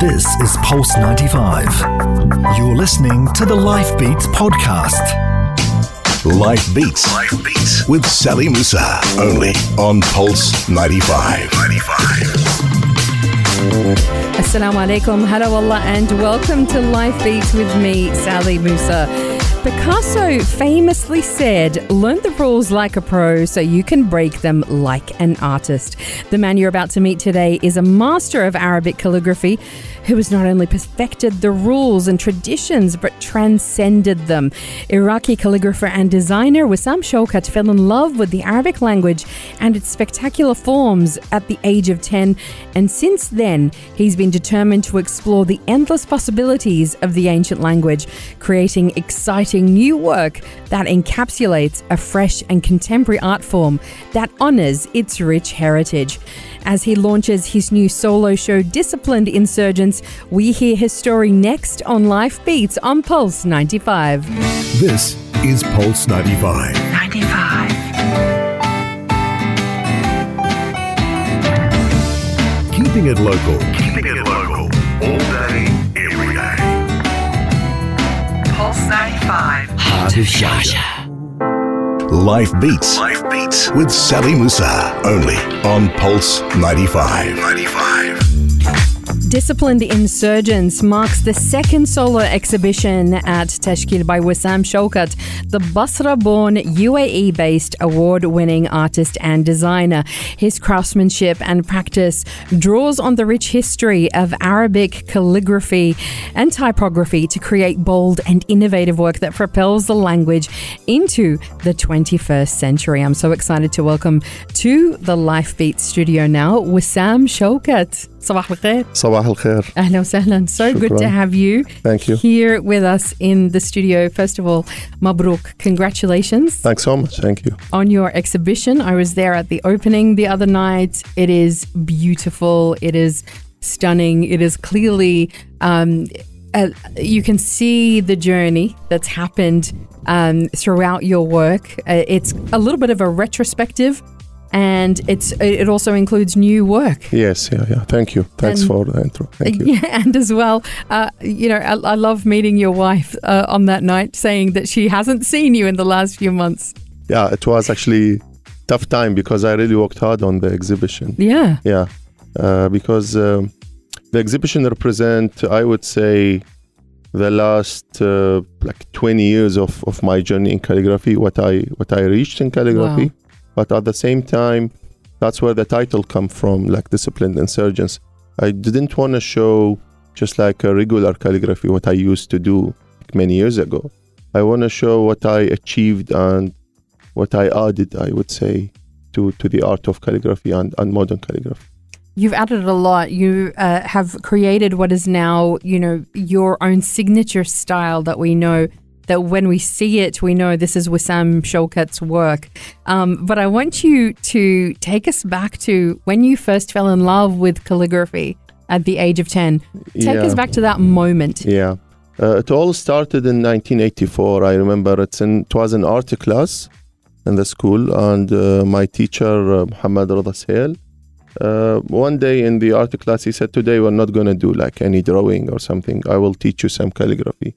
This is Pulse 95. You're listening to the Life Beats podcast. Life Beats. Life Beats. with Sally Musa. Only on Pulse 95. 95. Assalamu alaikum, hello Allah, and welcome to Life Beats with me, Sally Musa. Picasso famously said, Learn the rules like a pro so you can break them like an artist. The man you're about to meet today is a master of Arabic calligraphy who has not only perfected the rules and traditions but transcended them. Iraqi calligrapher and designer Wissam Shawkat fell in love with the Arabic language and its spectacular forms at the age of 10, and since then, he's been determined to explore the endless possibilities of the ancient language, creating exciting new work that encapsulates a fresh and contemporary art form that honors its rich heritage. As he launches his new solo show, Disciplined Insurgents, we hear his story next on Life Beats on Pulse 95. This is Pulse 95. 95. Keeping it local. Keeping it local. All day, every day. Pulse 95. Heart of Sharjah. Life Beats Life Beats. with Sally Musa. Only on Pulse 95. 95. Disciplined Insurgents marks the second solo exhibition at Tashkeel by Wissam Shawkat, the Basra born UAE based award winning artist and designer. His craftsmanship and practice draws on the rich history of Arabic calligraphy and typography to create bold and innovative work that propels the language into the 21st century. I'm so excited to welcome to the Life Beat studio now Wissam Shawkat. صباح الخير. صباح الخير Ahlan wasahlan. So good Shukran. to have you Thank you. here with us in the studio. First of all, Mabruk, congratulations Thanks so much. Thank you. on your exhibition. I was there at the opening the other night. It is beautiful. It is stunning. It is clearly, um, uh, you can see the journey that's happened um, throughout your work. Uh, it's a little bit of a retrospective. and it's it also includes new work. Yes, yeah, yeah. Thank you. Thanks And- for the intro. Thank you. Yeah, and as well, uh, you know, I, I love meeting your wife uh, on that night, saying that she hasn't seen you in the last few months. Yeah, it was actually tough time because I really worked hard on the exhibition. Yeah, Yeah, uh, because um, the exhibition represent, I would say, the last uh, like 20 years of, of my journey in calligraphy, what I what I reached in calligraphy. Wow. But at the same time, that's where the title come from, like disciplined insurgents. I didn't want to show just like a regular calligraphy, what I used to do many years ago. I want to show what I achieved and what I added, I would say, to, to the art of calligraphy and, and modern calligraphy. you've added a lot. You uh, have created what is now, you know, your own signature style that we know. That when we see it, we know this is Wissam Shawkat's work. Um, but I want you to take us back to when you first fell in love with calligraphy at the age of 10. Take Yeah. us back to that moment. Yeah. Uh, it all started in 1984. I remember it's in, it was an art class in the school, and uh, my teacher, uh, Muhammad Rada Sahel, uh, one day in the art class, he said, Today we're not going to do like any drawing or something. I will teach you some calligraphy.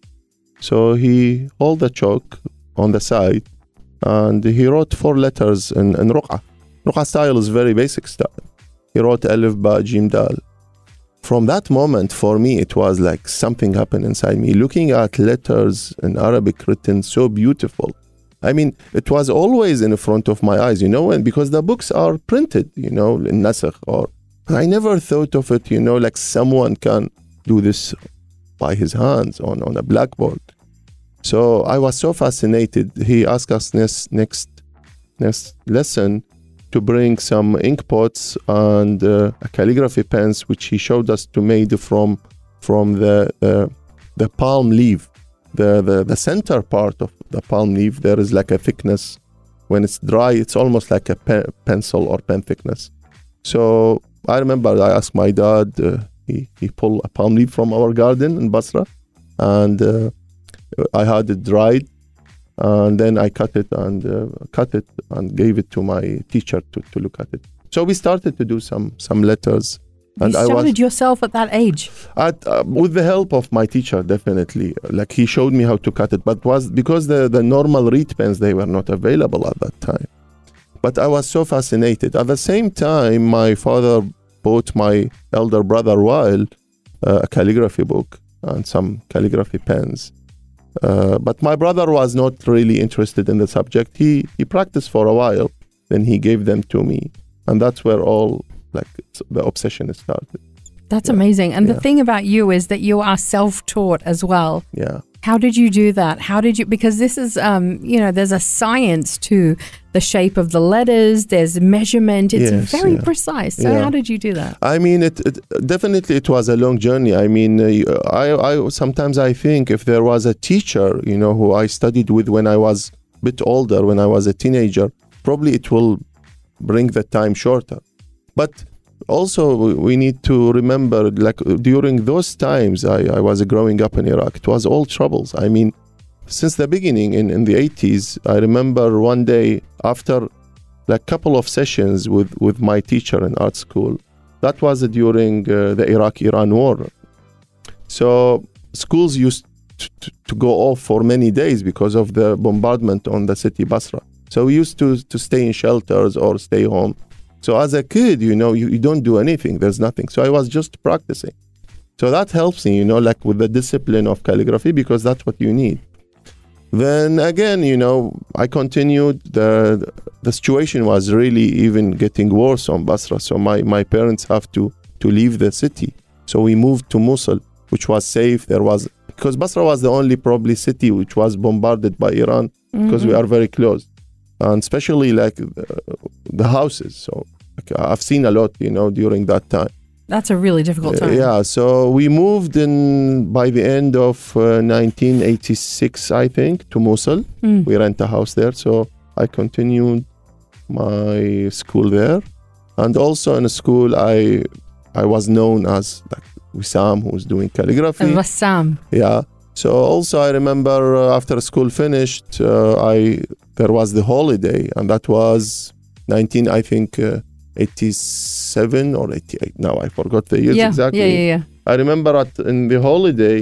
So he held the chalk on the side and he wrote four letters in, in Ruqa. Ruqa style is very basic style. He wrote Alif, Ba, Jim, Dal from that moment for me it was like something happened inside me looking at letters in arabic written so beautiful i mean it was always in front of my eyes you know and because the books are printed you know in naskh or i never thought of it you know like someone can do this by his hands on, on a blackboard so i was so fascinated he asked us next next next lesson to bring some ink pots and uh, a calligraphy pens, which he showed us to made from from the uh, the palm leaf. The, the the center part of the palm leaf there is like a thickness. When it's dry, it's almost like a pe- pencil or pen thickness. So I remember I asked my dad. Uh, he he pulled a palm leaf from our garden in Basra, and uh, I had it dried and then I cut it and uh, cut it and gave it to my teacher to, to look at it. So we started to do some some letters You And I was started yourself at that age. at, uh, with the help of my teacher, definitely. Like he showed me how to cut it, but was because the, the normal reed pens they were not available at that time. But I was so fascinated. At the same time, my father bought my elder brother Wael uh, a calligraphy book and some calligraphy pens. Uh, but my brother was not really interested in the subject. He he practiced for a while, then he gave them to me, and that's where all like the obsession started. That's Yeah. amazing. And the thing about you is that you are self taught as well. Yeah. How did you do that? How did you? Because this is, um, you know, there's a science to the shape of the letters. There's measurement. It's Yes, very yeah. precise. So Yeah. how did you do that? I mean, it, it definitely it was a long journey. I mean, uh, I, I sometimes I think if there was a teacher, you know, who I studied with when I was a bit older, when I was a teenager, probably it will bring the time shorter. But also we- need to remember, like during those times, I, I was growing up in Iraq. It was all troubles. I mean, since the beginning in, in the 80s, I remember one day after like couple of sessions with, with my teacher in art school, that was during uh, the Iraq-Iran war. So schools used to, to go off for many days because of the bombardment on the city Basra. So we used to, to stay in shelters or stay home. So as a kid, you know, you, you don't do anything. There's nothing. So I was just practicing. So that helps me, you know, like with the discipline of calligraphy because that's what you need. Then again, you know, I continued. The the situation was really even getting worse on Basra. So my, my parents have to to leave the city. So we moved to Mosul, which was safe. There was because Basra was the only probably city which was bombarded by Iran because we mm-hmm. are very close, and especially like the, the houses. So like, I've seen a lot, you know, during that time. That's a really difficult Uh, time. yeah, so we moved in by the end of uh, 1986, I think, to Mosul. Mm. We rent a house there, so I continued my school there, and also in school I I was known as like Wissam, who was doing calligraphy. Rassam. Yeah. So also I remember uh, after school finished, uh, I there was the holiday, and that was 19, I think, uh, 87 or 88. Now I forgot the years yeah. exactly. Yeah, yeah, yeah. I remember at in the holiday,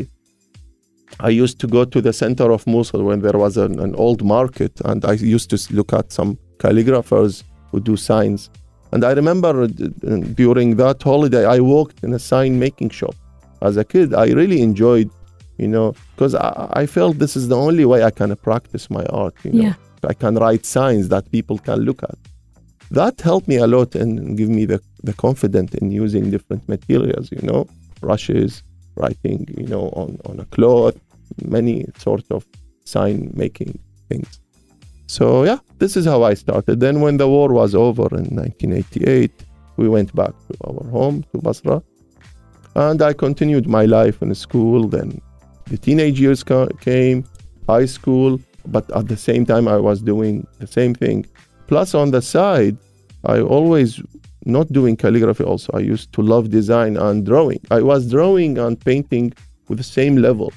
I used to go to the center of Mosul when there was an, an old market, and I used to look at some calligraphers who do signs. And I remember uh, during that holiday, I worked in a sign making shop. As a kid, I really enjoyed, you know, because I, I felt this is the only way I can practice my art. You know, Yeah. I can write signs that people can look at. That helped me a lot and give me the, the confidence in using different materials, you know, brushes, writing, you know, on, on a cloth, many sort of sign making things. So yeah, this is how I started. Then when the war was over in 1988, we went back to our home to Basra, and I continued my life in school. Then the teenage years ca- came, high school, but at the same time I was doing the same thing. Plus on the side, I always not doing calligraphy. Also, I used to love design and drawing. I was drawing and painting with the same level.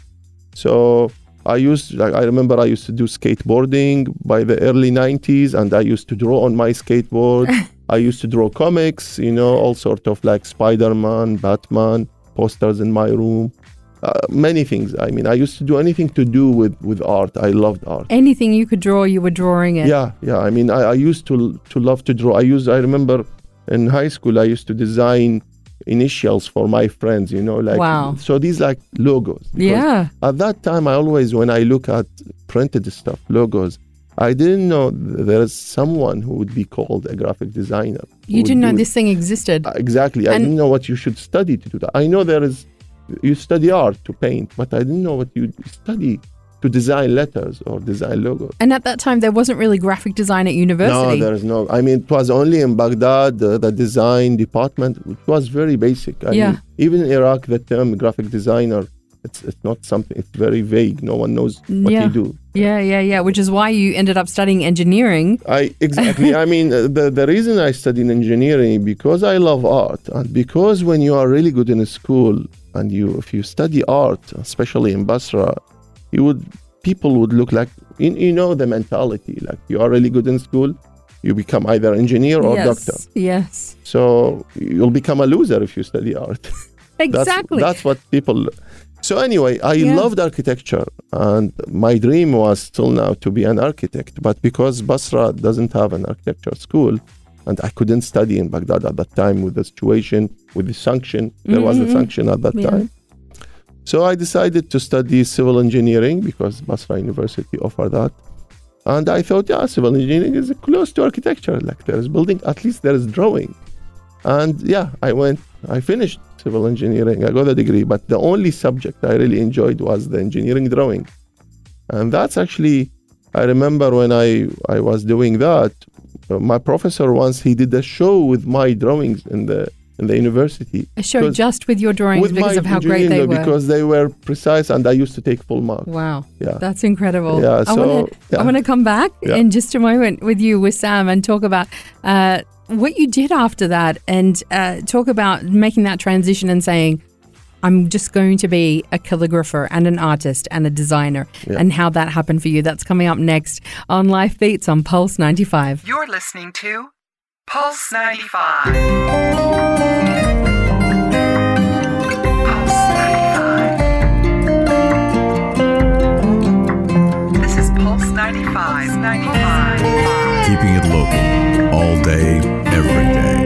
So I used like I remember I used to do skateboarding by the early 90s and I used to draw on my skateboard. I used to draw comics, you know, all sort of like Spider-Man, Batman, posters in my room. Uh, many things. I mean, I used to do anything to do with with art. I loved art. Anything you could draw, you were drawing it. Yeah, yeah. I mean, I, I used to to love to draw. I used. I remember in high school, I used to design initials for my friends. You know, like Wow. so these like logos. Yeah. At that time, I always when I look at printed stuff, logos, I didn't know there is someone who would be called a graphic designer. You didn't know do it. this thing existed. Uh, Exactly. I didn't know what you should study to do that. I know there is, you study art to paint, but I didn't know what you study to design letters or design logos. And at that time, there wasn't really graphic design at university. No, there is no. I mean, it was only in Baghdad, the, the design department, it was very basic. I Yeah. mean, even in Iraq, the term graphic designer, it's, it's not something, it's very vague. No one knows what Yeah. you do. yeah, yeah, yeah. Which is why you ended up studying engineering. I exactly. I mean, uh, the the reason I studied engineering because I love art, and because when you are really good in a school and you if you study art, especially in Basra, you would people would look like you, you know the mentality like you are really good in school, you become either engineer or yes. doctor. Yes. So you'll become a loser if you study art. That's- Exactly. That's, what people. So anyway, I Yeah. loved architecture, and my dream was still now to be an architect. But because Basra doesn't have an architecture school, and I couldn't study in Baghdad at that time with the situation, with the sanction, there was a Mhm. sanction at that Yeah. time. So I decided to study civil engineering because Basra University offered that. And I thought, yeah, civil engineering is close to architecture. Like there is building, at least there is drawing. And yeah, I went, I finished civil engineering. I got a degree, but the only subject I really enjoyed was the engineering drawing. And that's actually, I remember when I, I was doing that, my professor once, he did a show with my drawings in the, in the university. A show just with your drawings with because of how great they were. Because they were precise and I used to take full marks. wow. Yeah. That's incredible. Yeah, I so, want to yeah. I want to come back Yeah. in just a moment with you, with Sam, and talk about uh, what you did after that, and uh, talk about making that transition and saying, "I'm just going to be a calligrapher and an artist and a designer," Yeah. and how that happened for you. That's coming up next on Life Beats on Pulse 95. You're listening to Pulse 95. Pulse 95. This is Pulse 95. 95. Keeping it local all day, every day.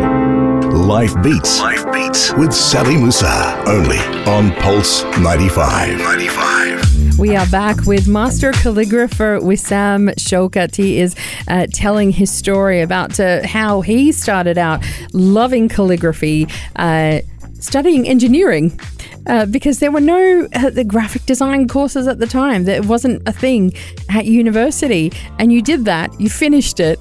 Life Beats. Life Beats with Sally Musa. Only on Pulse 95. 95. We are back with master calligrapher Wissam Shawkat. He is uh, telling his story about uh, how he started out loving calligraphy, uh, studying engineering. Uh, because there were no uh, the graphic design courses at the time. There wasn't a thing at university. And you did that, you finished it,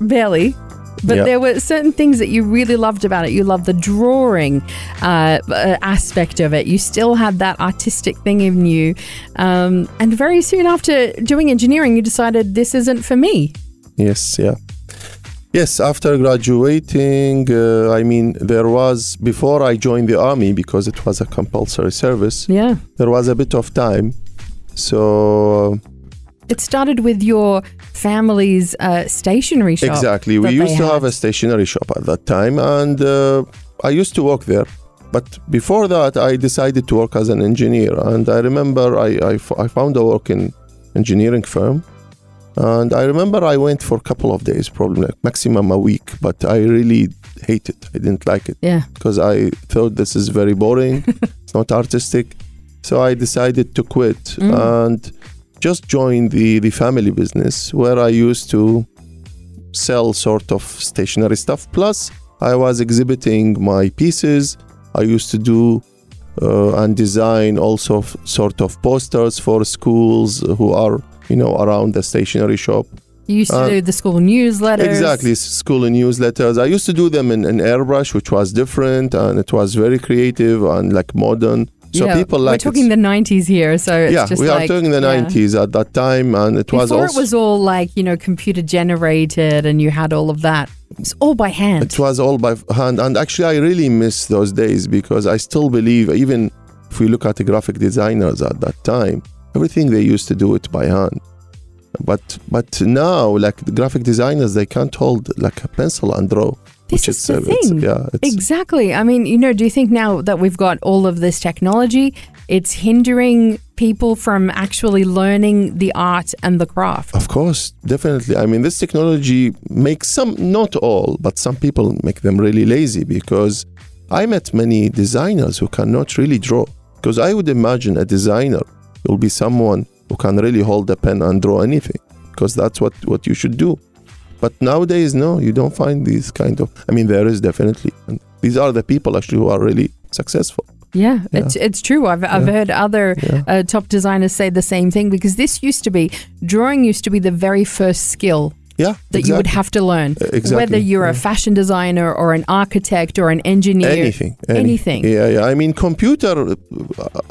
barely. But Yeah. there were certain things that you really loved about it. You loved the drawing uh, uh, aspect of it. You still had that artistic thing in you. Um, and very soon after doing engineering, you decided this isn't for me. Yes, yeah. Yes, after graduating, uh, I mean, there was, before I joined the army, because it was a compulsory service, Yeah. there was a bit of time. So, It started with your family's uh, stationery shop. exactly, we used to had. have a stationery shop at that time, and uh, I used to work there. But before that, I decided to work as an engineer. And I remember I, I, f- I found a work in engineering firm. And I remember I went for a couple of days, probably like maximum a week, but I really hate it. I didn't like it. Yeah. because I thought this is very boring. it's not artistic. So I decided to quit Mm. and just joined the, the family business where I used to sell sort of stationary stuff. Plus, I was exhibiting my pieces. I used to do uh, and design also sort of posters for schools who are, you know, around the stationery shop. You used to Uh, do the school newsletters. Exactly, school newsletters. I used to do them in, in airbrush, which was different and it was very creative and like modern. So people like We're talking the 90s here, so it's yeah, just we are like, talking the yeah. 90s at that time, and it was Before it was all like, you know, computer generated and you had all of that. It's all by hand. it was all by hand. And actually, I really miss those days because I still believe, even if we look at the graphic designers at that time, everything they used to do it by hand. But but now, like the graphic designers, they can't hold like a pencil and draw. This which is the thing. yeah, it's, Exactly. I mean, you know, do you think now that we've got all of this technology, it's hindering people from actually learning the art and the craft? Of course, definitely. I mean, this technology makes some, not all, but some people make them really lazy because I met many designers who cannot really draw. Because I would imagine a designer will be someone who can really hold a pen and draw anything, because that's what, what you should do. But nowadays, no, you don't find these kind of. I mean, there is definitely. And these are the people actually who are really successful. Yeah, Yeah. It's, it's true. I've, I've Yeah. heard other Yeah. uh, top designers say the same thing because this used to be, drawing used to be the very first skill Yeah, that you would have to learn. Uh, exactly, Whether you're a fashion designer or an architect or an engineer. anything, any- anything. Yeah, yeah. I mean, computer.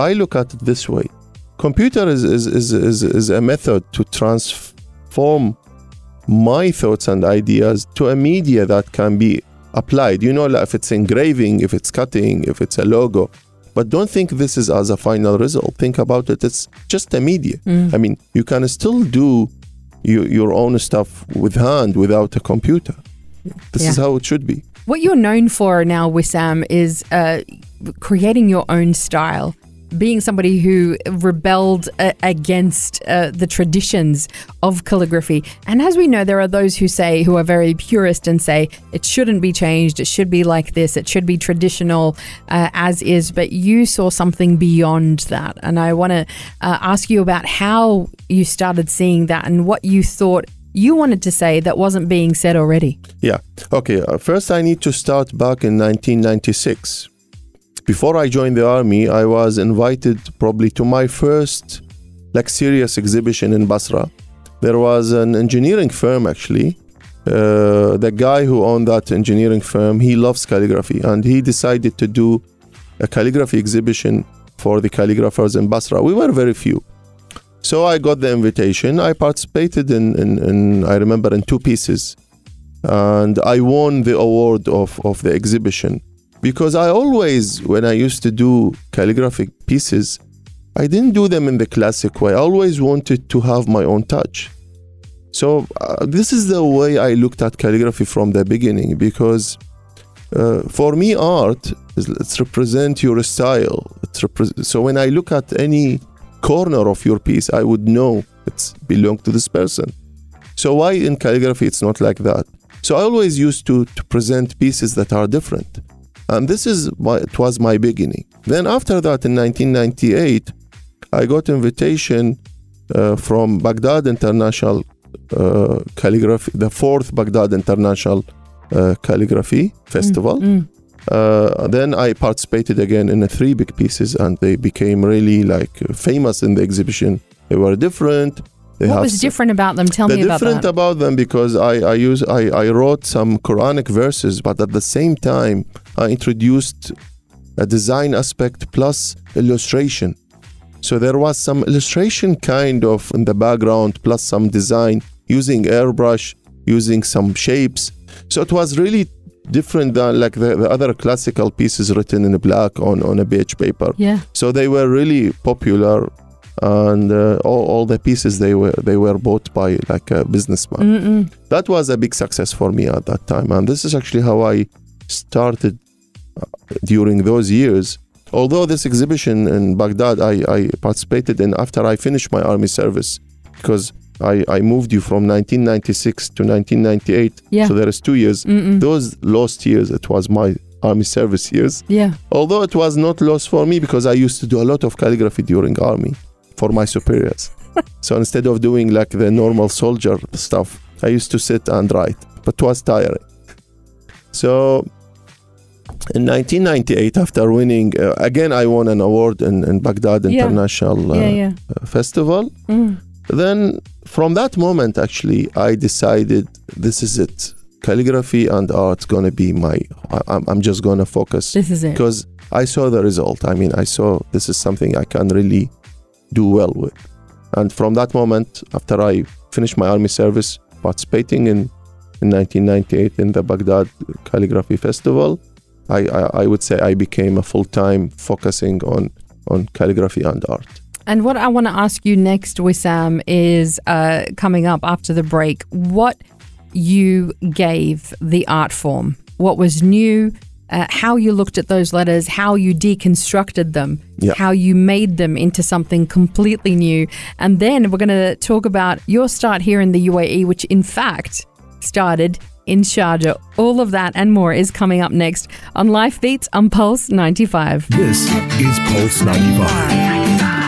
I look at it this way: computer is is is is, is a method to transform my thoughts and ideas to a media that can be applied. You know, like if it's engraving, if it's cutting, if it's a logo. But don't think this is as a final result. Think about it. It's just a media. Mm. I mean, you can still do you, your own stuff with hand without a computer. This is how it should be. What you're known for now, Wissam, is uh, creating your own style. Being somebody who rebelled uh, against uh, the traditions of calligraphy. And as we know, there are those who say, who are very purist and say it shouldn't be changed, it should be like this, it should be traditional uh, as is. But you saw something beyond that. And I want to uh, ask you about how you started seeing that and what you thought you wanted to say that wasn't being said already. Yeah. Okay. Uh, first, I need to start back in 1996. Before I joined the army, I was invited probably to my first like serious exhibition in Basra. There was an engineering firm actually. Uh, the guy who owned that engineering firm, he loves calligraphy, and he decided to do a calligraphy exhibition for the calligraphers in Basra. We were very few. So I got the invitation. I participated in, in, in I remember, in two pieces. And I won the award of, of the exhibition. Because I always, when I used to do calligraphic pieces, I didn't do them in the classic way. I always wanted to have my own touch. So uh, this is the way I looked at calligraphy from the beginning because uh, for me art is it's represent your style. Repre- so when I look at any corner of your piece, I would know it belongs to this person. So why in calligraphy it's not like that? So I always used to to present pieces that are different, and this is it was my beginning. Then after that, in 1998, I got invitation uh, from Baghdad International uh, Calligraphy, the fourth Baghdad International uh, Calligraphy Festival. Uh, then I participated again in the three big pieces, and they became really like famous in the exhibition. They were different. They What was different about them? Tell me about them. different about them because I I use I, I wrote some Quranic verses, but at the same time I introduced a design aspect plus illustration. So there was some illustration kind of in the background plus some design using airbrush, using some shapes. So it was really different than like the, the other classical pieces written in black on, on a beige paper. yeah. So they were really popular, and uh, all, all the pieces they were they were bought by like a businessman. Mm-mm. That was a big success for me at that time, and this is actually how I started uh, during those years. Although this exhibition in Baghdad, I, I participated in after I finished my army service, because I, I moved you from 1996 to 1998. Yeah. So there is two years. Mm-mm. Those lost years, it was my army service years. Yeah. Although it was not lost for me because I used to do a lot of calligraphy during army for my superiors. so instead of doing like the normal soldier stuff, I used to sit and write, but it was tiring. So in 1998, after winning, uh, again, I won an award in, in Baghdad Yeah. International uh, yeah. Yeah. uh, Festival. Mm. Then from that moment, actually, I decided this is it. Calligraphy and art's gonna be my. I, I'm, I'm just gonna focus This is it. because I saw the result. I mean, I saw this is something I can really do well with. And from that moment, after I finished my army service, participating in in 1998 in the Baghdad Calligraphy Festival, I I, I would say I became a full time focusing on on calligraphy and art. And what I want to ask you next, Wissam, is uh, coming up after the break. What you gave the art form? What was new? Uh, how you looked at those letters? How you deconstructed them? Yeah. How you made them into something completely new? And then we're going to talk about your start here in the UAE, which in fact started in Sharjah. All of that and more is coming up next on Life Beats on Pulse 95. This is Pulse 95.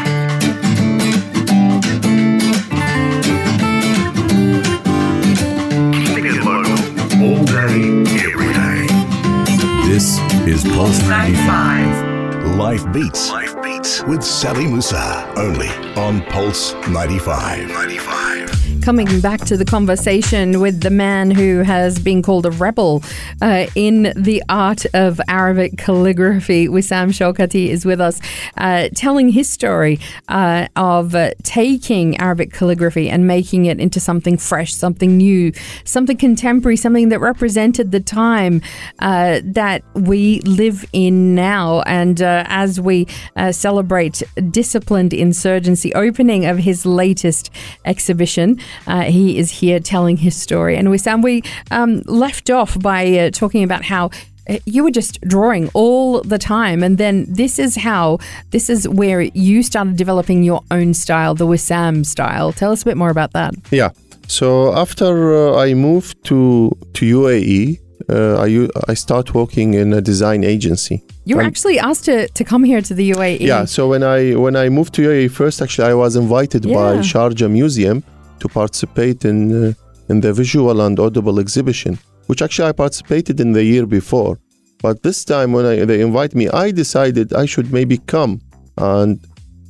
Is Pulse 95. Life Beats. Life Beats. With Sally Musa. Only on Pulse 95. 95. Coming back to the conversation with the man who has been called a rebel uh, in the art of Arabic calligraphy, Wissam Shokati is with us, uh, telling his story uh, of uh, taking Arabic calligraphy and making it into something fresh, something new, something contemporary, something that represented the time uh, that we live in now. And uh, as we celebrate disciplined insurgency, opening of his latest exhibition, Uh, he is here telling his story. And Wissam, we um, left off by uh, talking about how uh, you were just drawing all the time. And then this is how, this is where you started developing your own style, the Wissam style. Tell us a bit more about that. Yeah. So after uh, I moved to to UAE, uh, I I start working in a design agency. You were Um, actually asked to, to come here to the. UAE. Yeah. So when I when I moved to UAE first, actually I was invited by Yeah. Sharjah Museum to participate in uh, in the visual and audible exhibition, which actually I participated in the year before. But this time when I, they invite me, I decided I should maybe come and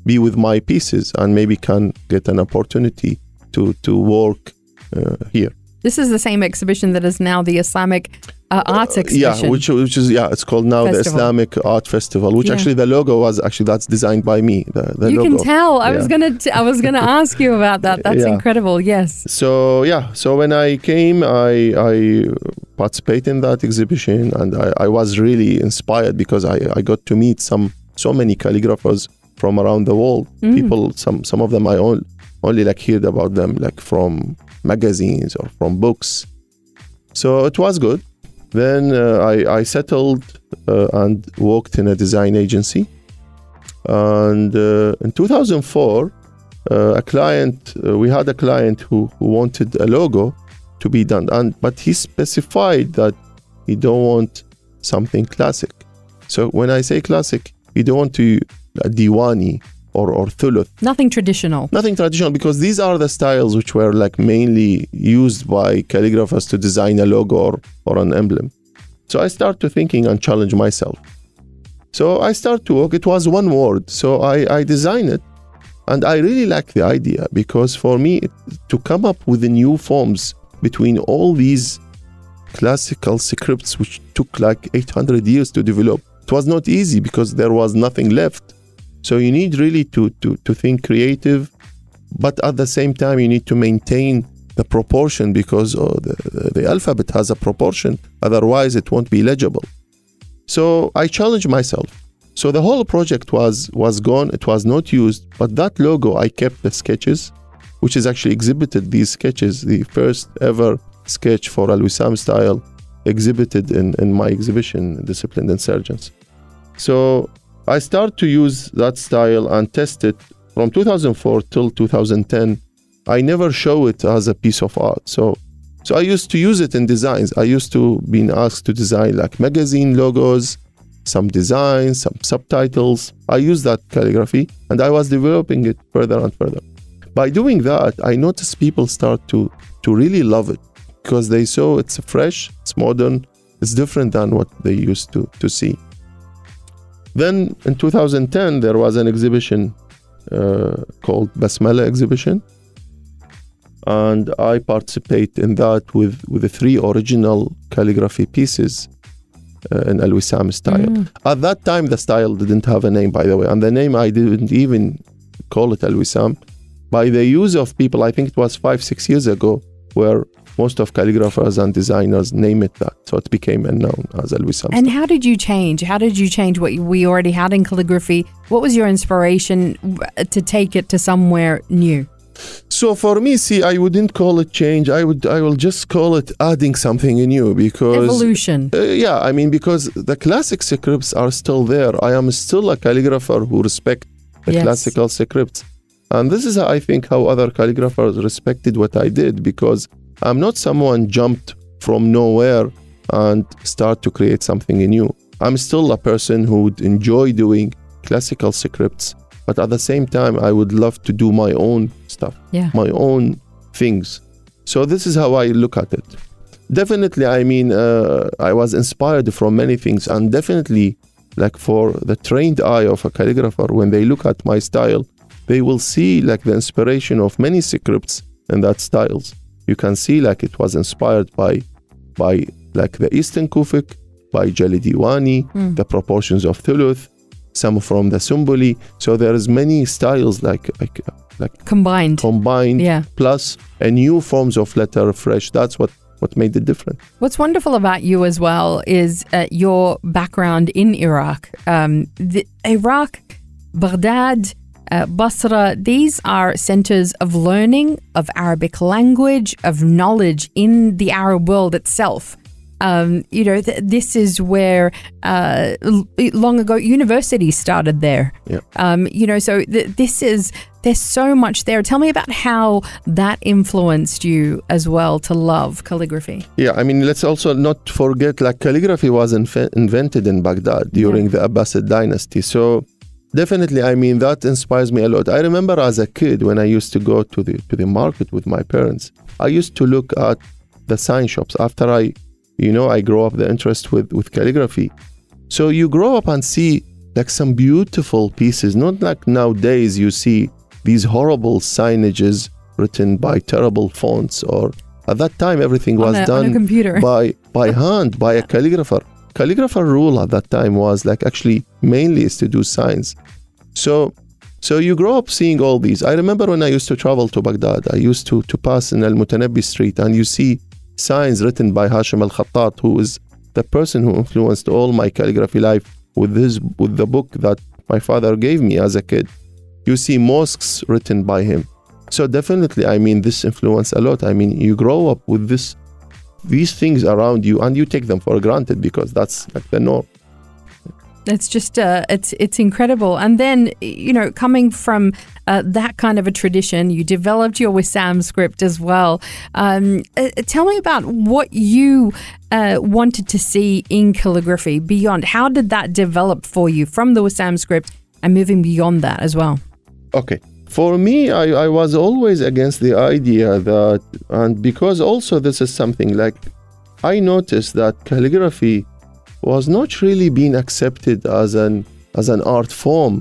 be with my pieces and maybe can get an opportunity to to work uh, here. This is the same exhibition that is now the Islamic uh, Arts Exhibition. Yeah, which which is yeah, it's called now the Islamic Art Festival, which Yeah. actually the logo was actually that's designed by me. The, the you logo. can tell. I was gonna. T- I was gonna ask you about that. That's Yeah. incredible. Yes. So yeah, so when I came, I I participated in that exhibition, and I, I was really inspired because I, I got to meet some so many calligraphers from around the world. Mm. People, some some of them I only only like heard about them like from magazines or from books. So it was good. Then uh, I I settled uh, and worked in a design agency, and uh, in 2004 uh, a client we had a client who, who wanted a logo to be done. And but he specified that he don't want something classic. So when i say classic he don't want to a diwani or or thuluth. Nothing traditional. nothing traditional because these are the styles which were like mainly used by calligraphers to design a logo or, or an emblem. So i start to thinking and challenge myself. So i start to work. It was one word. So i i design it and i really like the idea because for me it, to come up with the new forms between all these classical scripts which took like 800 years to develop it was not easy because there was nothing left so you need really to, to, to think creative, but at the same time you need to maintain the proportion because uh, the, the alphabet has a proportion. Otherwise, it won't be legible. So I challenged myself. So the whole project was was gone. It was not used, but that logo I kept the sketches, which is actually exhibited. These sketches, the first ever sketch for Al Wissam style, exhibited in, in my exhibition, Disciplined Insurgents. So I start to use that style and test it from 2004 till 2010. I never show it as a piece of art. So, so I used to use it in designs. I used to being asked to design like magazine logos, some designs, some subtitles. I use that calligraphy, and I was developing it further and further. By doing that, I noticed people start to to really love it because they saw it's fresh, it's modern, it's different than what they used to to see. Then in 2010, there was an exhibition uh, called Basmala exhibition. And I participate in that with, with the three original calligraphy pieces uh, in Al Wissam style. At that time, the style didn't have a name, by the way. And the name, I didn't even call it Al Wissam. By the use of people, I think it was five, six years ago, where most of calligraphers and designers name it that. So it became known as Wissam. And how did you change? How did you change what we already had in calligraphy? What was your inspiration to take it to somewhere new? So for me, see, I wouldn't call it change. I would, I will just call it adding something new because Evolution. Uh, yeah, I mean, because the classic scripts are still there. I am still a calligrapher who respect the Yes. classical scripts, and this is, I think, how other calligraphers respected what I did because I'm not someone jumped from nowhere and start to create something new. I'm still a person who would enjoy doing classical scripts, but at the same time, I would love to do my own stuff Yeah. my own things. So this is how I look at it. Definitely, I mean, uh, I was inspired from many things, and definitely, like for the trained eye of a calligrapher, when they look at my style, they will see like the inspiration of many scripts in that styles. You can see like it was inspired by, by like the Eastern Kufic, by Jali Diwani, the proportions of Thuluth, some from the Sumbuli. So there is many styles like like like Combined. combined Yeah. plus a new forms of letter fresh that's what what made it different What's wonderful about you as well is uh, your background in Iraq. Um, the, Iraq, Baghdad, uh, Basra. These are centers of learning, of Arabic language, of knowledge in the Arab world itself. Um, you know, th- this is where uh, l- long ago universities started there. Yeah. Um, you know, so th- this is there's so much there. Tell me about how that influenced you as well to love calligraphy. Yeah, I mean, let's also not forget like calligraphy was inf- invented in Baghdad during the Abbasid dynasty. So definitely, I mean, that inspires me a lot. I remember as a kid when I used to go to the to the market with my parents, I used to look at the sign shops after I, you know, I grow up the interest with with calligraphy. So you grow up and see like some beautiful pieces, not like nowadays you see these horrible signages written by terrible fonts or at that time everything was a, done computer. by by hand by a calligrapher calligrapher rule at that time was like actually mainly is to do signs. So so you grow up seeing all these. I remember when i used to travel to baghdad i used to to pass in al mutanabbi street and you see signs written by hashim al-khattat who is the person who influenced all my calligraphy life with his with the book that my father gave me as a kid. You see mosques written by him. So definitely i mean this influence a lot. I mean you grow up with this these things around you and you take them for granted because that's like the norm It's just uh, it's it's incredible. And then you know, coming from uh, that kind of a tradition, you developed your Wissam script as well. Um, uh, tell me about what you uh, wanted to see in calligraphy beyond. How did that develop for you from the Wissam script and moving beyond that as well? okay for me I, I was always against the idea that and because also this is something like i noticed that calligraphy was not really being accepted as an as an art form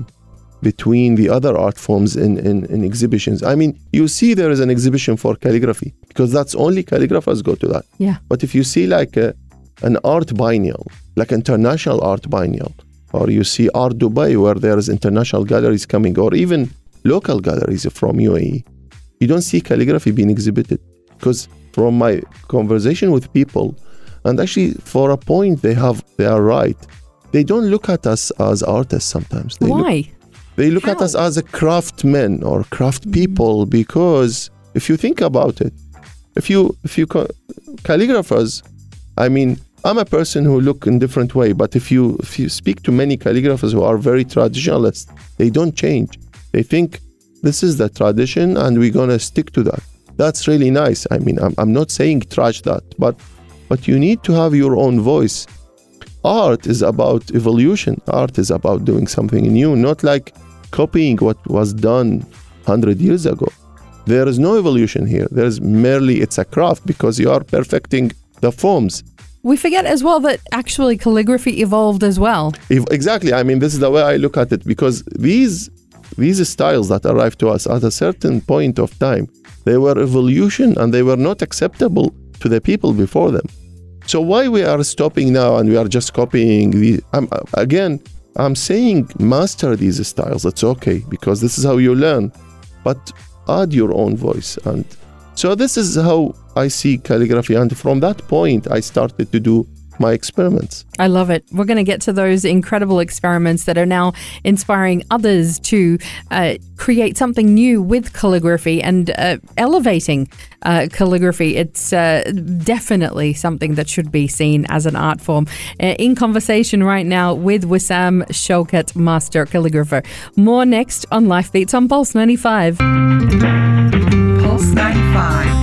between the other art forms in, in, in exhibitions. I mean, you see there is an exhibition for calligraphy because that's only calligraphers go to that. Yeah. But if you see like a, an art biennial, like international art biennial, or you see Art Dubai where there is international galleries coming, or even local galleries from UAE, you don't see calligraphy being exhibited because from my conversation with people, and actually for a point they have they are right. They don't look at us as artists sometimes. They look Why? they look at us as a craftsmen or craft mm. people because if you think about it, if you if you calligraphers, I mean, I'm a person who look in different way, but if you if you speak to many calligraphers who are very traditionalist, they don't change. They think this is the tradition and we're gonna stick to that. That's really nice. I mean, I'm, I'm not saying trash that, but but you need to have your own voice art is about evolution art is about doing something new not like copying what was done 100 years ago there is no evolution here there's merely it's a craft because you are perfecting the forms We forget as well that actually calligraphy evolved as well. if, exactly i mean this is the way i look at it because these these styles that arrived to us at a certain point of time they were evolution and they were not acceptable to the people before them. So why we are stopping now and we are just copying the again i'm saying master these styles it's okay because this is how you learn. But add your own voice and so this is how i see calligraphy. And from that point i started to do my experiments I love it. We're going to get to those incredible experiments that are now inspiring others to uh, create something new with calligraphy and uh, elevating uh, calligraphy. It's uh, definitely something that should be seen as an art form. Uh, in conversation right now with Wissam Shawkat, master calligrapher. More next on Life Beats on Pulse 95. Pulse 95.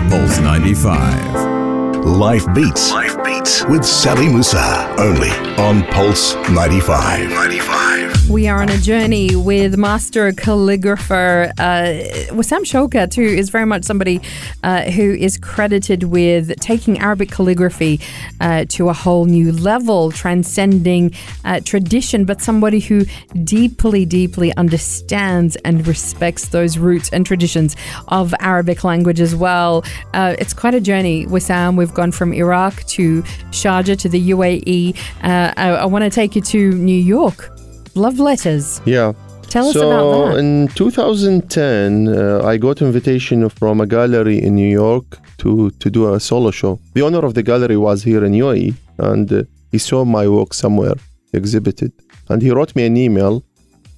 95. Pulse 95. Life Beats. Life Beats with Sally Musa. Only on Pulse 95. 95. We are on a journey with master calligrapher uh, Wissam Shawkat, who is very much somebody uh, who is credited with taking Arabic calligraphy uh, to a whole new level, transcending uh, tradition, but somebody who deeply, deeply understands and respects those roots and traditions of Arabic language as well. Uh, it's quite a journey, Wissam. We've gone from Iraq to Sharjah to the UAE. Uh, I, I want to take you to New York. Love letters. yeah Tell us so about that. in 2010, uh, I got invitation from a gallery in New York to to do a solo show. The owner of the gallery was here in UAE, and uh, he saw my work somewhere exhibited, and he wrote me an email,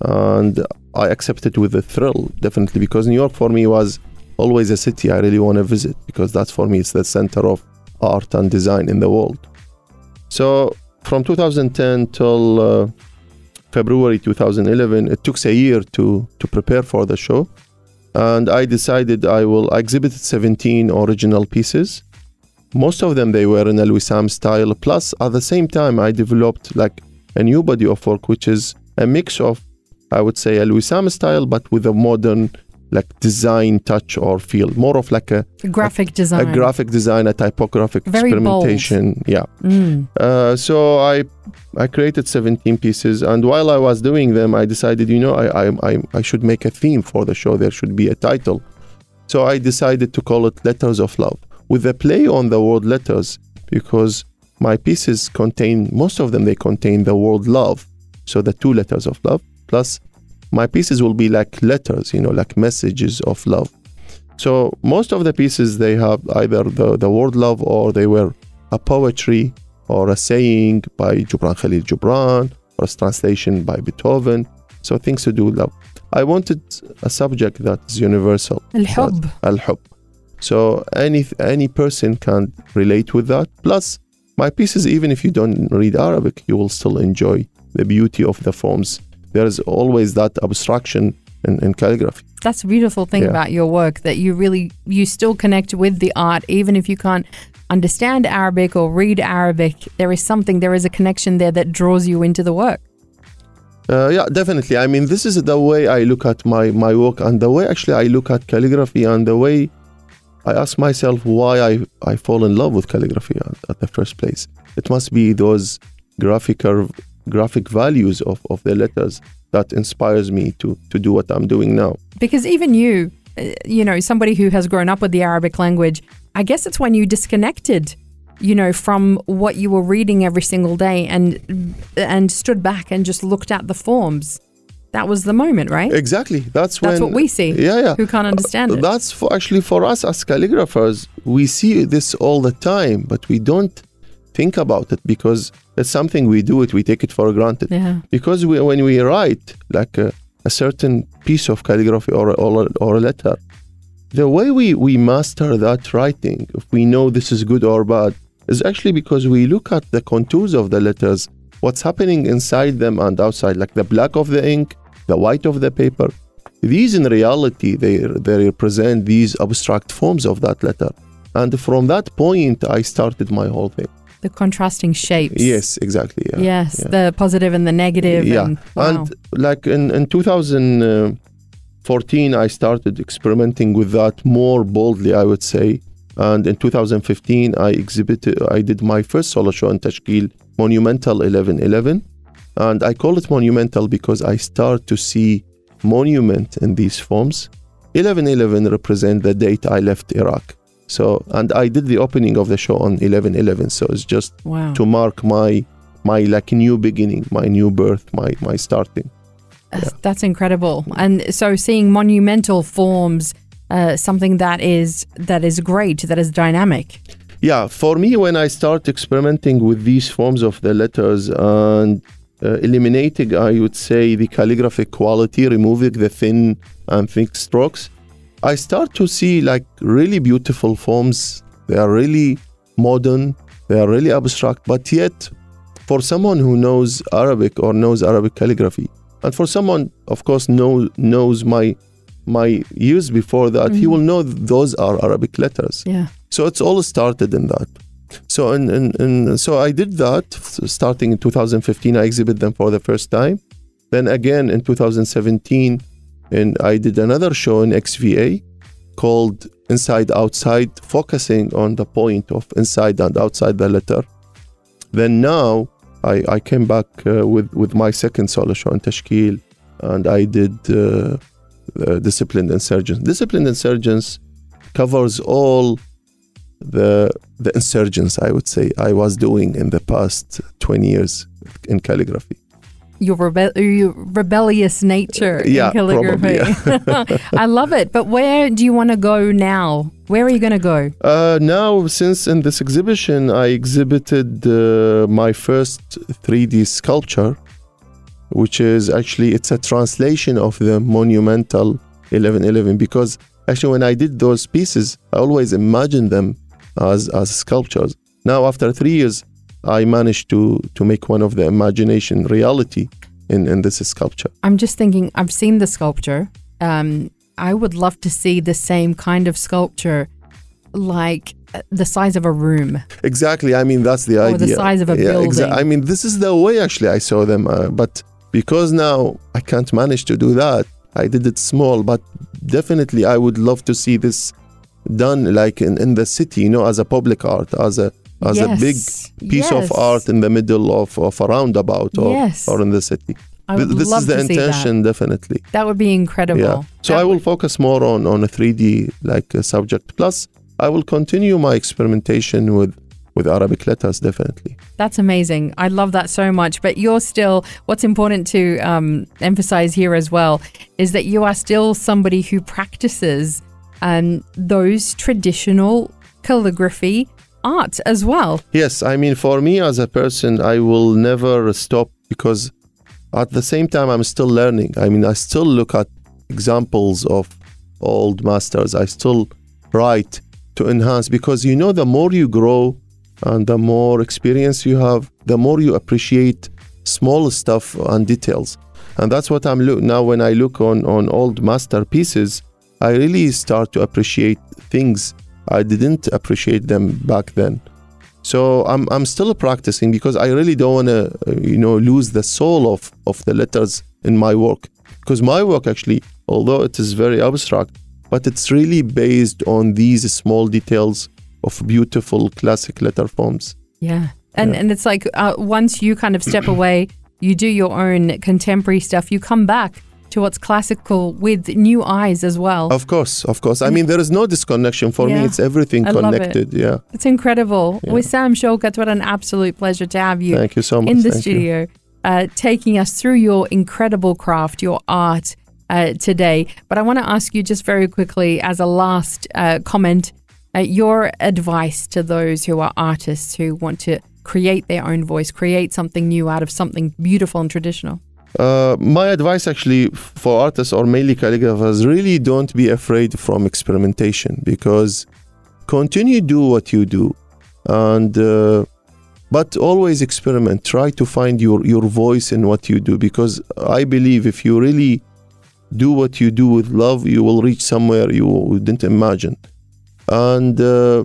and I accepted with a thrill, definitely, because New York for me was always a city I really want to visit because that's for me it's the center of art and design in the world. So from 2010 till uh, February 2011, it took a year to to prepare for the show, and I decided I will I exhibited 17 original pieces. Most of them they were in a Wissam style. Plus, at the same time, I developed like a new body of work, which is a mix of I would say a Wissam style, but with a modern like design touch or feel, more of like a graphic design. a graphic design, a typographic Very bold. experimentation. Yeah. Mm. Uh, so I I created 17 pieces, and while I was doing them, I decided, you know, I I I, I should make a theme for the show. There should be a title. So I decided to call it Letters of Love, with a play on the word letters, because my pieces contain most of them they contain the word love. So the two letters of love plus my pieces will be like letters, you know, like messages of love. So most of the pieces they have either the, the word love or they were a poetry or a saying by Gibran Khalil Gibran or a translation by Beethoven. So things to do with love. I wanted a subject that is universal. Al-hub. Al-hub. So any any person can relate with that. Plus, my pieces, even if you don't read Arabic, you will still enjoy the beauty of the forms there is always that abstraction in, in calligraphy. That's a beautiful thing Yeah. about your work that you really you still connect with the art even if you can't understand Arabic or read Arabic. There is something, there is a connection there that draws you into the work. Uh, yeah, definitely. I mean, this is the way I look at my, my work and the way actually I look at calligraphy and the way I ask myself why I, I fall in love with calligraphy at, at the first place. It must be those graphical graphic values of, of the letters that inspires me to, to do what I'm doing now. Because even you, uh, you know, somebody who has grown up with the Arabic language, I guess it's when you disconnected, you know, from what you were reading every single day and and stood back and just looked at the forms. That was the moment, right? Exactly. That's when That's what we see. Yeah, yeah. Who can't understand it? That's for actually for us as calligraphers, we see this all the time, but we don't think about it because it's something we do it, we take it for granted. Yeah. Because we, when we write like a, a certain piece of calligraphy or, or, or a letter, the way we, we master that writing, if we know this is good or bad, is actually because we look at the contours of the letters, what's happening inside them and outside, like the black of the ink, the white of the paper. These in reality, they, they represent these abstract forms of that letter. And from that point, I started my whole thing. The contrasting shapes. Yes, exactly. Yeah. yes, yeah. the positive and the negative. Yeah, And, wow. and like in, in 2014, I started experimenting with that more boldly, I would say. And in 2015, I exhibited, I did my first solo show in Tashkeel, Monumental 1111. And I call it monumental because I start to see monument in these forms. 1111 represent the date I left Iraq. So, and I did the opening of the show on 1111. So it's just wow. to mark my my like new beginning, my new birth, my my starting. That's incredible. And so seeing monumental forms, uh, something that is that is great, that is dynamic. Yeah, for me, when I start experimenting with these forms of the letters and uh, eliminating, I would say, the calligraphic quality, removing the thin and thick strokes, I start to see like really beautiful forms. They are really modern, they are really abstract, but yet, for someone who knows Arabic or knows Arabic calligraphy, and for someone, of course, know, knows my my years before that, he mm-hmm. will know those are Arabic letters. Yeah. So it's all started in that. So and and, and so I did that starting in 2015. I exhibit them for the first time. Then again in 2017, and I did another show in XVA called Inside Outside, focusing on the point of inside and outside the letter. Then now I, I came back uh, with with my second solo show in Tashkeel, and I did uh, uh, Disciplined Insurgents. Disciplined Insurgents covers all the the insurgents I would say I was doing in the past 20 years in calligraphy. Your, rebe- your rebellious nature Yeah, in calligraphy. I love it. But where do you want to go now? Where are you going to go? Uh, now, since in this exhibition I exhibited uh, my first 3D sculpture, which is actually it's a translation of the monumental 1111 because actually when I did those pieces, I always imagined them as as sculptures. Now, after three years, I managed to to make one of the imagination reality in in this sculpture. I'm just thinking, I've seen the sculpture. Um, I would love to see the same kind of sculpture, like uh, the size of a room. Exactly. I mean, that's the Or idea. the size of a yeah, building. I mean, this is the way actually I saw them. Uh, but because now I can't manage to do that, I did it small. But definitely, I would love to see this done like in, in the city, you know, as a public art, as a as a big piece yes. of art in the middle of, of a roundabout or, Yes. or in the city. I Th- would this is the see that. intention, definitely. That would be incredible. Yeah. So That I will would- focus more on on a 3D like uh, subject. Plus, I will continue my experimentation with with Arabic letters. Definitely. That's amazing. I love that so much. But you're still, what's important to um, emphasize here as well is that you are still somebody who practices um, those traditional calligraphy art as well. Yes, I mean, for me as a person, I will never stop because at the same time, I'm still learning. I mean, I still look at examples of old masters. I still write to enhance because you know, the more you grow and the more experience you have, the more you appreciate small stuff and details. And that's what I'm look now when I look on on old masterpieces, I really start to appreciate things I didn't appreciate them back then. So I'm I'm still practicing because I really don't want to you know lose the soul of of the letters in my work because my work actually although it is very abstract but it's really based on these small details of beautiful classic letter forms. Yeah. And, Yeah. and it's like uh, once you kind of step away, you do your own contemporary stuff, you come back to what's classical with new eyes as well. Of course, of course. I mean there is no disconnection for Yeah. me. It's everything I love it. connected. Yeah. It's incredible. Yeah. Wissam Shawkat, what an absolute pleasure to have you. Thank you so much. in the Thank studio, uh, taking us through your incredible craft, your art uh, today. But I want to ask you just very quickly, as a last uh, comment, uh, your advice to those who are artists who want to create their own voice, create something new out of something beautiful and traditional. Uh, my advice actually for artists or mainly calligraphers really don't be afraid from experimentation because continue do what you do and uh, but always experiment. Try to find your your voice in what you do because i believe if you really do what you do with love you will reach somewhere you didn't imagine. And uh,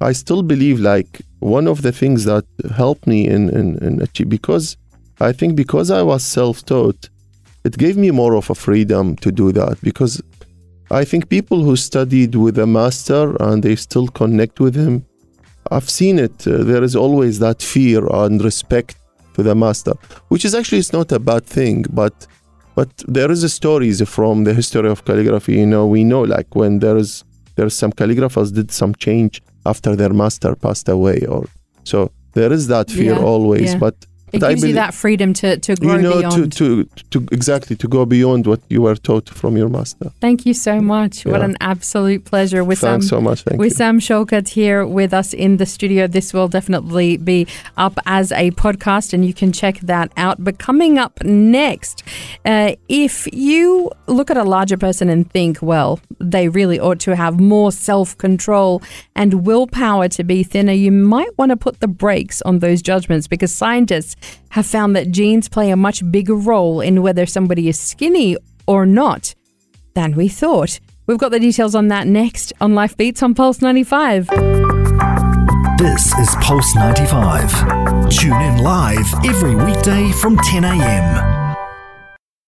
i still believe like one of the things that helped me in in, in achieve because I think because I was self taught, it gave me more of a freedom to do that because I think people who studied with a master and they still connect with him, I've seen it. Uh, there is always that fear and respect to the master, which is actually it's not a bad thing, but but there is a stories from the history of calligraphy. You know, we know like when there is there's some calligraphers did some change after their master passed away, or so there is that fear Yeah, always, yeah. but It gives you that freedom to, to grow you know beyond. to, to to exactly to go beyond what you were taught from your master Thank you so much. What an absolute pleasure. Wissam, thanks so much thank you Wissam Shawkat here with us in the studio. This will definitely be up as a podcast and you can check that out. But coming up next, uh, if you look at a larger person and think, well, they really ought to have more self control and willpower to be thinner, you might want to put the brakes on those judgments because scientists have found that genes play a much bigger role in whether somebody is skinny or not than we thought. We've got the details on that next on Life Beats on Pulse 95. This is Pulse 95. Tune in live every weekday from 10 a.m.